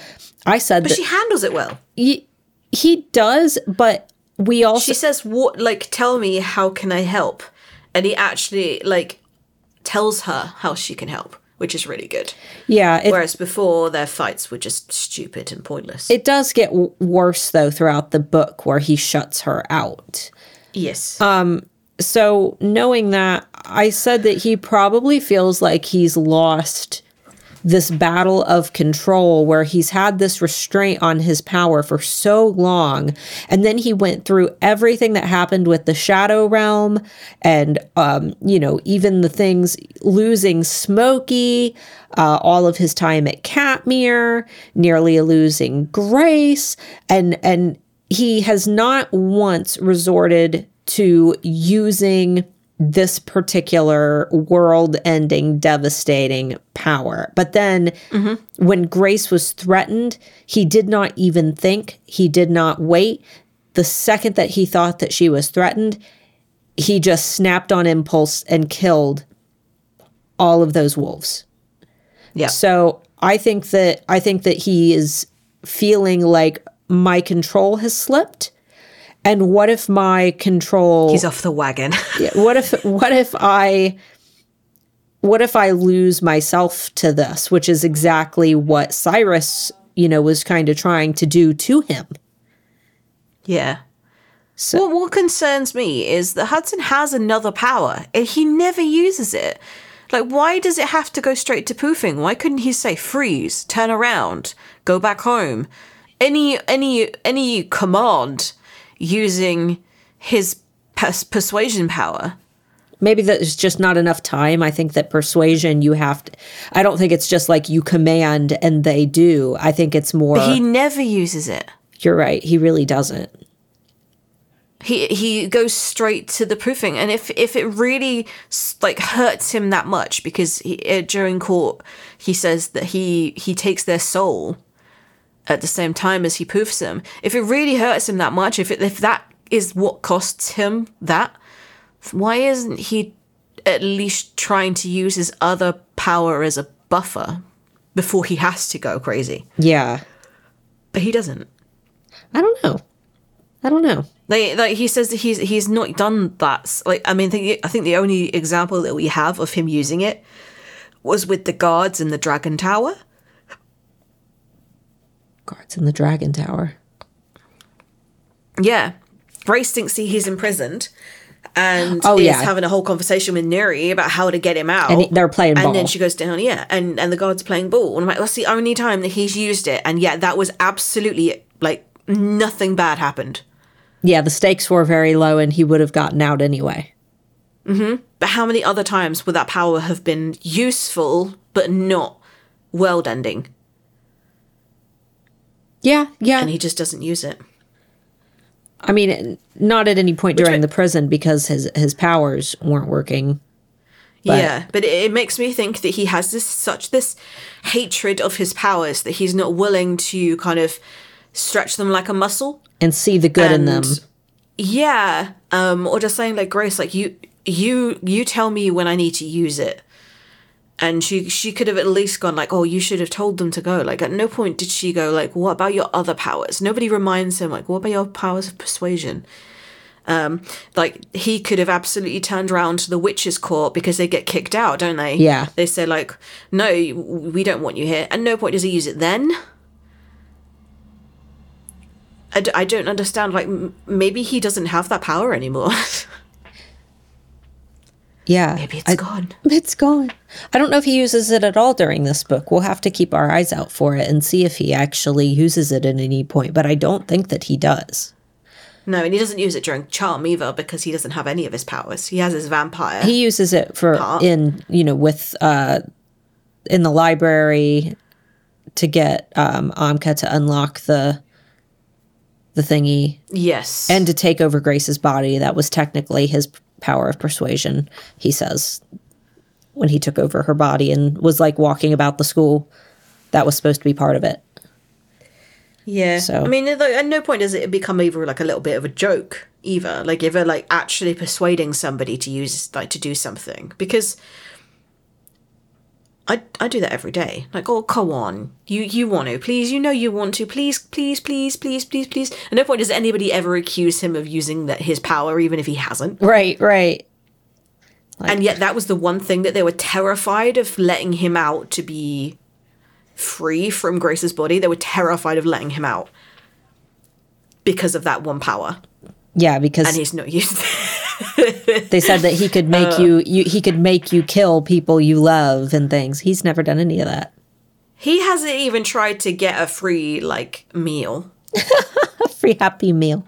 I said
But
that
she handles it well.
he, he does, but we also
She says, "What? Like, tell me how can I help?" And he actually like tells her how she can help, which is really good.
yeah, it,
Whereas before, their fights were just stupid and pointless.
it does get w- worse though throughout the book where he shuts her out.
yes. Um.
So knowing that i said that he probably feels like he's lost this battle of control where he's had this restraint on his power for so long. And then he went through everything that happened with the shadow realm and um, you know even the things losing smokey uh, all of his time at katmere nearly losing grace. And and he has not once resorted to using this particular world ending devastating power. But then mm-hmm. when Grace was threatened, he did not even think, he did not wait. The second that he thought that she was threatened, he just snapped on impulse and killed all of those wolves.
yeah.
So I think that I think that he is feeling like my control has slipped. And what if my control
He's off the wagon.
yeah, what if what if I what if I lose myself to this, which is exactly what Cyrus you know, was kind of trying to do to him.
Yeah.
So
What, what concerns me is that Hudson has another power and he never uses it. Like, why does it have to go straight to poofing? Why couldn't he say freeze, turn around, go back home? Any any any command using his pers- persuasion power.
maybe there's just not enough time. I think that persuasion you have to I don't think it's just like you command and they do. I think it's more
He never uses it.
You're right. He really doesn't.
he he goes straight to the proofing and if if it really like hurts him that much because he, uh, during court he says that he he takes their soul at the same time as he poofs him. if it really hurts him that much if it, if that is what costs him that why isn't he at least trying to use his other power as a buffer before he has to go crazy
Yeah.
but he doesn't
I don't know. I don't know.
Like, like he says that he's he's not done that. Like, I mean, think, I think the only example that we have of him using it was with the guards in the Dragon Tower.
Guards in the Dragon Tower.
Yeah, Grace thinks he, he's imprisoned, and
Oh,
is
yeah.
having a whole conversation with Neri about how to get him out.
And they're playing ball.
and then she goes down, yeah, and and the guards playing ball. And I'm like, that's the only time that he's used it, and yeah, that was absolutely like nothing bad happened.
Yeah, the stakes were very low and he would have gotten out anyway. Mm-hmm.
But how many other times would that power have been useful but not world ending?
Yeah, yeah.
And he just doesn't use it.
I mean, not at any point during the prison because his his powers weren't working. But-
yeah, but it, it makes me think that he has this such this hatred of his powers that he's not willing to kind of stretch them like a muscle.
And see the good in them.
Yeah, um, or just saying like Grace, like you, you, you tell me when I need to use it. And she she could have at least gone like, oh, you should have told them to go. Like at no point did she go like, what about your other powers? Nobody reminds him like, what about your powers of persuasion? Um, like he could have absolutely turned around to the witches' court because they get kicked out, don't they?
Yeah.
They say like, no, we don't want you here. At no point does he use it then. I, d- I don't understand. Like, m- maybe he doesn't have that power anymore.
Yeah.
maybe it's
I-
gone.
It's gone. I don't know if he uses it at all during this book. We'll have to keep our eyes out for it and see if he actually uses it at any point, but I don't think that he does.
No, and he doesn't use it during Charm either because he doesn't have any of his powers. He has his vampire.
He uses it for
Part.
in, you know, with uh in the library to get um Amka to unlock the the thingy
yes.
and to take over Grace's body. That was technically his power of persuasion, he says, when he took over her body and was like walking about the school. That was supposed to be part of it.
Yeah.
So-
I mean, at no point does it become either like a little bit of a joke either. Like ever like actually persuading somebody to use like to do something because I I do that every day. Like, oh come on, you you want to please, you know you want to please please please please please please. At no point does anybody ever accuse him of using that his power, even if he hasn't.
Right, right.
and yet that was the one thing that they were terrified of letting him out to be free from Grace's body. They were terrified of letting him out because of that one power,
Yeah, because
and he's not used.
they said that he could make
Uh.
you, you he could make you kill people you love and things. He's never done any of that.
he hasn't even tried to get a free like meal.
A free happy meal.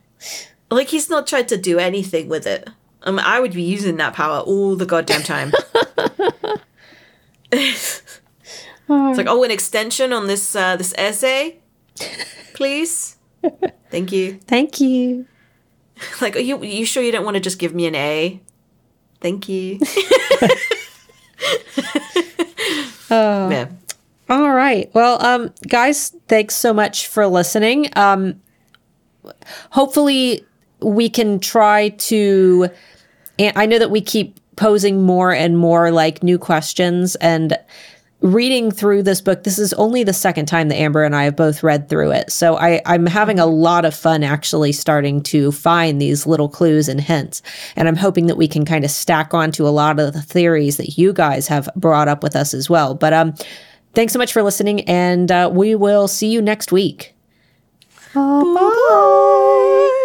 Like he's not tried to do anything with it. I mean, I would be using that power all the goddamn time. it's like, oh, an extension on this uh, this essay, please. Thank you.
Thank you.
Like, are you you sure you don't want to just give me an A? Thank you. oh. Yeah.
All right. Well, um, guys, thanks so much for listening. Um, hopefully, we can try to. And I know that we keep posing more and more like new questions and reading through this book. This is only the second time that Amber and I have both read through it, so I, I'm having a lot of fun actually starting to find these little clues and hints. And I'm hoping that we can kind of stack onto a lot of the theories that you guys have brought up with us as well. But um thanks so much for listening, and uh, we will see you next week.
Bye.